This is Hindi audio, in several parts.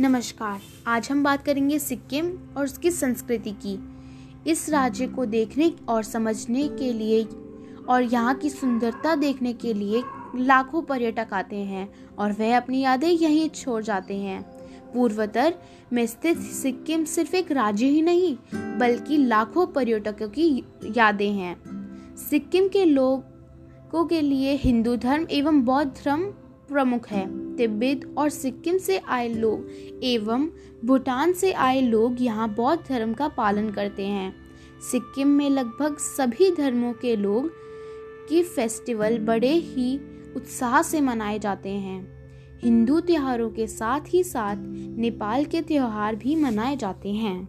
नमस्कार। आज हम बात करेंगे सिक्किम और उसकी संस्कृति की। इस राज्य को देखने और समझने के लिए और यहाँ की सुंदरता देखने के लिए लाखों पर्यटक आते हैं और वह अपनी यादें यहीं छोड़ जाते हैं। पूर्वोत्तर में स्थित सिक्किम सिर्फ़ एक राज्य ही नहीं, बल्कि लाखों पर्यटकों की यादें हैं। सिक्किम के लोगों के लिए हिंदू धर्म एवं बौद्ध धर्म प्रमुख है। तिब्बत और सिक्किम से आए लोग एवं भूटान से आए लोग यहाँ बौद्ध धर्म का पालन करते हैं। सिक्किम में लगभग सभी धर्मों के लोग की फेस्टिवल बड़े ही उत्साह से मनाए जाते हैं। हिंदू त्योहारों के साथ ही साथ नेपाल के त्योहार भी मनाए जाते हैं।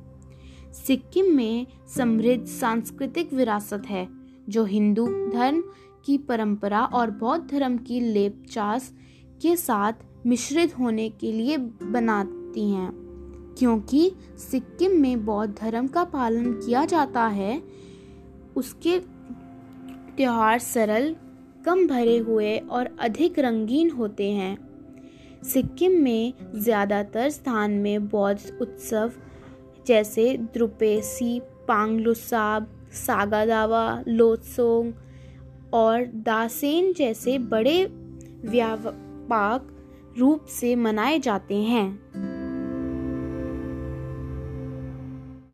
सिक्किम में समृद्ध सांस्कृतिक विरासत है, जो हिंदू धर्म की परंपरा और बौद्ध धर्म की लेपचास के साथ मिश्रित होने के लिए बनाती हैं। क्योंकि सिक्किम में बौद्ध धर्म का पालन किया जाता है, उसके त्यौहार सरल, कम भरे हुए और अधिक रंगीन होते हैं। सिक्किम में ज़्यादातर स्थान में बौद्ध उत्सव, जैसे द्रुपेसी, पांगलुसाब, सागादावा, लोत्सोंग और दासेन जैसे बड़े व्यापक रूप से मनाए जाते हैं।